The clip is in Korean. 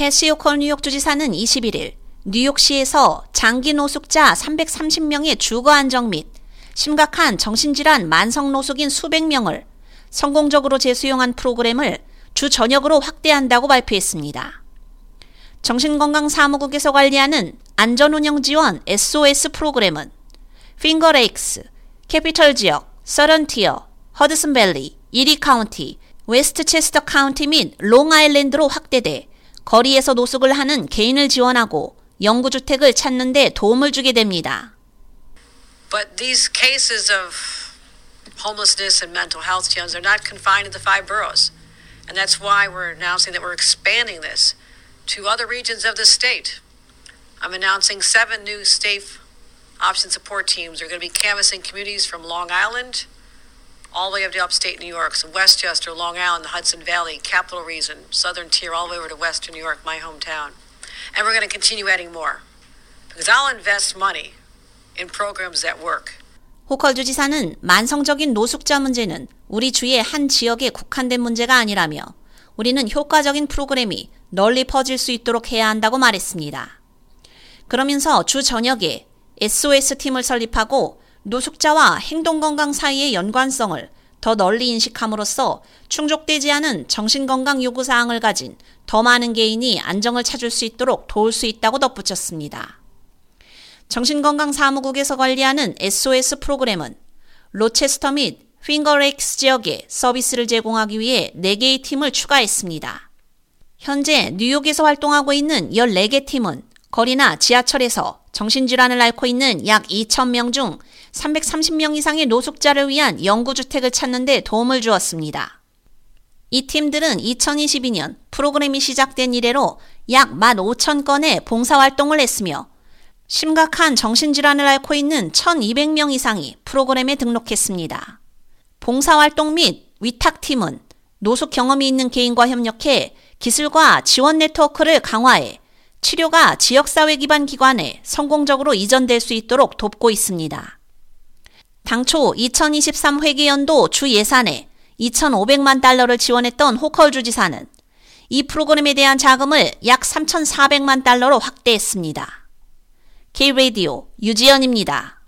캐시 호컬 뉴욕 주지사는 21일 뉴욕시에서 장기 노숙자 330명의 주거 안정 및 심각한 정신질환 만성 노숙인 수백 명을 성공적으로 재수용한 프로그램을 주 전역으로 확대한다고 발표했습니다. 정신건강사무국에서 관리하는 안전운영 지원 SOS 프로그램은 핑거레이크스, 캐피털 지역, 서던티어, 허드슨밸리, 이리 카운티, 웨스트체스터 카운티 및 롱아일랜드로 확대돼 거리에서 노숙을 하는 개인을 지원하고 영구주택을 찾는 데 도움을 주게 됩니다. But these cases of homelessness and mental health challenges are not confined to the five boroughs. And that's why we're announcing that we're expanding this to other regions of the state. I'm announcing seven new state option support teams. They're going to be canvassing communities from Long Island all the way up to upstate New York. So Westchester, Long Island, the Hudson Valley, Capital Region, Southern Tier, all the way over to Western New York, my hometown. And we're going to continue adding more because I'll invest money in programs that work. 호컬 주지사는 만성적인 노숙자 문제는 우리 주의 한 지역에 국한된 문제가 아니라며 우리는 효과적인 프로그램이 널리 퍼질 수 있도록 해야 한다고 말했습니다. 그러면서 주 전역에 SOS 팀을 설립하고 노숙자와 행동건강 사이의 연관성을 더 널리 인식함으로써 충족되지 않은 정신건강 요구사항을 가진 더 많은 개인이 안정을 찾을 수 있도록 도울 수 있다고 덧붙였습니다. 정신건강사무국에서 관리하는 SOS 프로그램은 로체스터 및 핑거레이크스 지역에 서비스를 제공하기 위해 4개의 팀을 추가했습니다. 현재 뉴욕에서 활동하고 있는 14개 팀은 거리나 지하철에서 정신질환을 앓고 있는 약 2,000명 중 330명 이상의 노숙자를 위한 영구주택을 찾는 데 도움을 주었습니다. 이 팀들은 2022년 프로그램이 시작된 이래로 약 15,000건의 봉사활동을 했으며 심각한 정신질환을 앓고 있는 1,200명 이상이 프로그램에 등록했습니다. 봉사활동 및 위탁팀은 노숙 경험이 있는 개인과 협력해 기술과 지원 네트워크를 강화해 치료가 지역사회 기반 기관에 성공적으로 이전될 수 있도록 돕고 있습니다. 당초 2023 회계연도 주 예산에 2,500만 달러를 지원했던 호컬 주지사는 이 프로그램에 대한 자금을 약 3,400만 달러로 확대했습니다. K-Radio 유지연입니다.